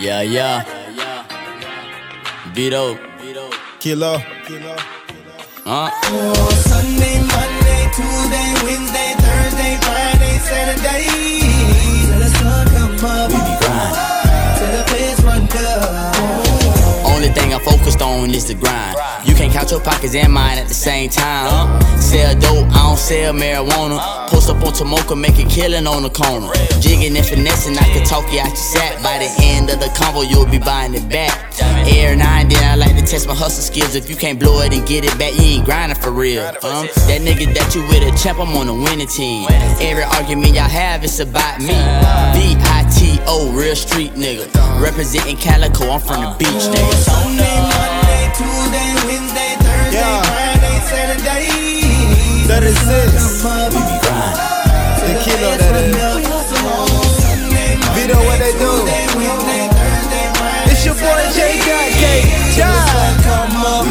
Yeah, yeah. Vito. Kilo. Huh? Sunday, Monday, Tuesday, on is the grind. You can't count your pockets and mine at the same time. Sell dope, I don't sell marijuana. Post up on Tomoka, make a killing on the corner. Jigging and finessing, I can talk you out your sack. By the end of the convo, you'll be buying it back. Now and then, I like to test my hustle skills. If you can't blow it and get it back, you ain't grinding for real. Um, that nigga that you with a champ, I'm on the winning team. Every argument y'all have, it's about me. V I T O, real street nigga. Representing Calico, I'm from the beach, nigga. Tuesday, Wednesday, Thursday, Yeah. Friday, Saturday. That is it. Come up, The kilo that is. Vito, what they do? Monday, Wednesday, Thursday, Friday, It's your boy J. K. Come up,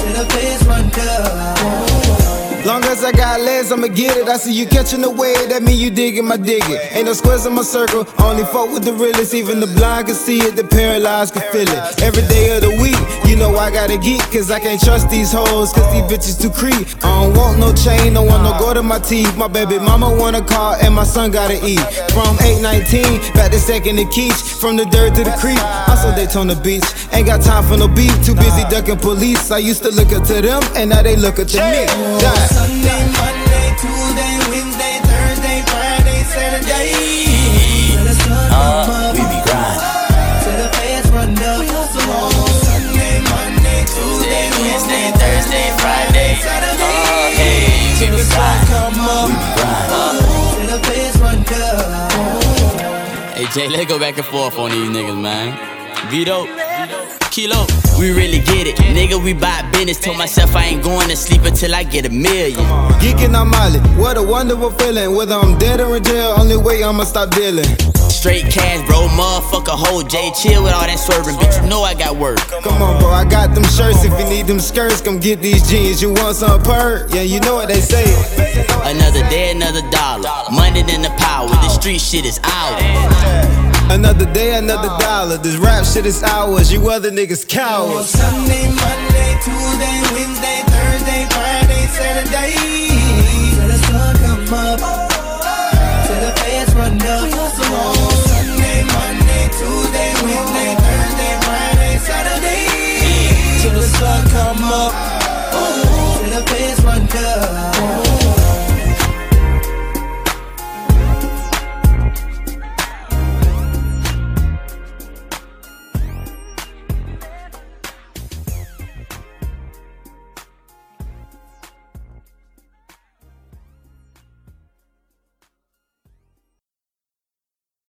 till the place run up. Long as I I'ma get it. I see you catching the wave, that mean you digging my dig it. Ain't no squares in my circle, only fuck with the realest. Even the blind can see it, the paralyzed can feel it. Every day of the week, you know I gotta geek, cause I can't trust these hoes, cause these bitches too creep. I don't want no chain, don't want no go to my teeth. My baby mama want a car, and my son gotta eat. From 819, back to second to Keach, from the dirt to the creek. Also Daytona Beach, ain't got time for no beef, too busy ducking police. I used to look up to them, and now they look up to me. Die. Sunday, Monday, Tuesday, Wednesday, Thursday, Friday, Saturday. Till uh, the sun come up, We be grinding. till the place run up. Sunday, Monday, Tuesday, Wednesday, Thursday, Friday, Saturday. Till the sun come up, till the place run up. Hey Jay, let's go back and forth on these niggas, man. Vito, Kilo, we really get it. Nigga, we buy business. Told myself I ain't going to sleep until I get a million. Geeking on Molly, what a wonderful feeling. Whether I'm dead or in jail, only way I'ma stop dealing. Straight cash, bro. Motherfucker, hold J. Chill with all that swerving, bitch. You know I got work. Come on, bro, I got them shirts. If you need them skirts, come get these jeans. You want some per? Yeah, you know what they say. Another day, another dollar. Money in the power. The street shit is out. Another day, another dollar. This rap shit is ours. You other niggas cowards. Sunday, Monday, Tuesday, Wednesday, Thursday, Friday, Saturday. Till the sun come up, till the fans run up. Sunday, Monday, Tuesday, Wednesday, Thursday, Friday, Saturday. Till the sun come up, till the fans run up.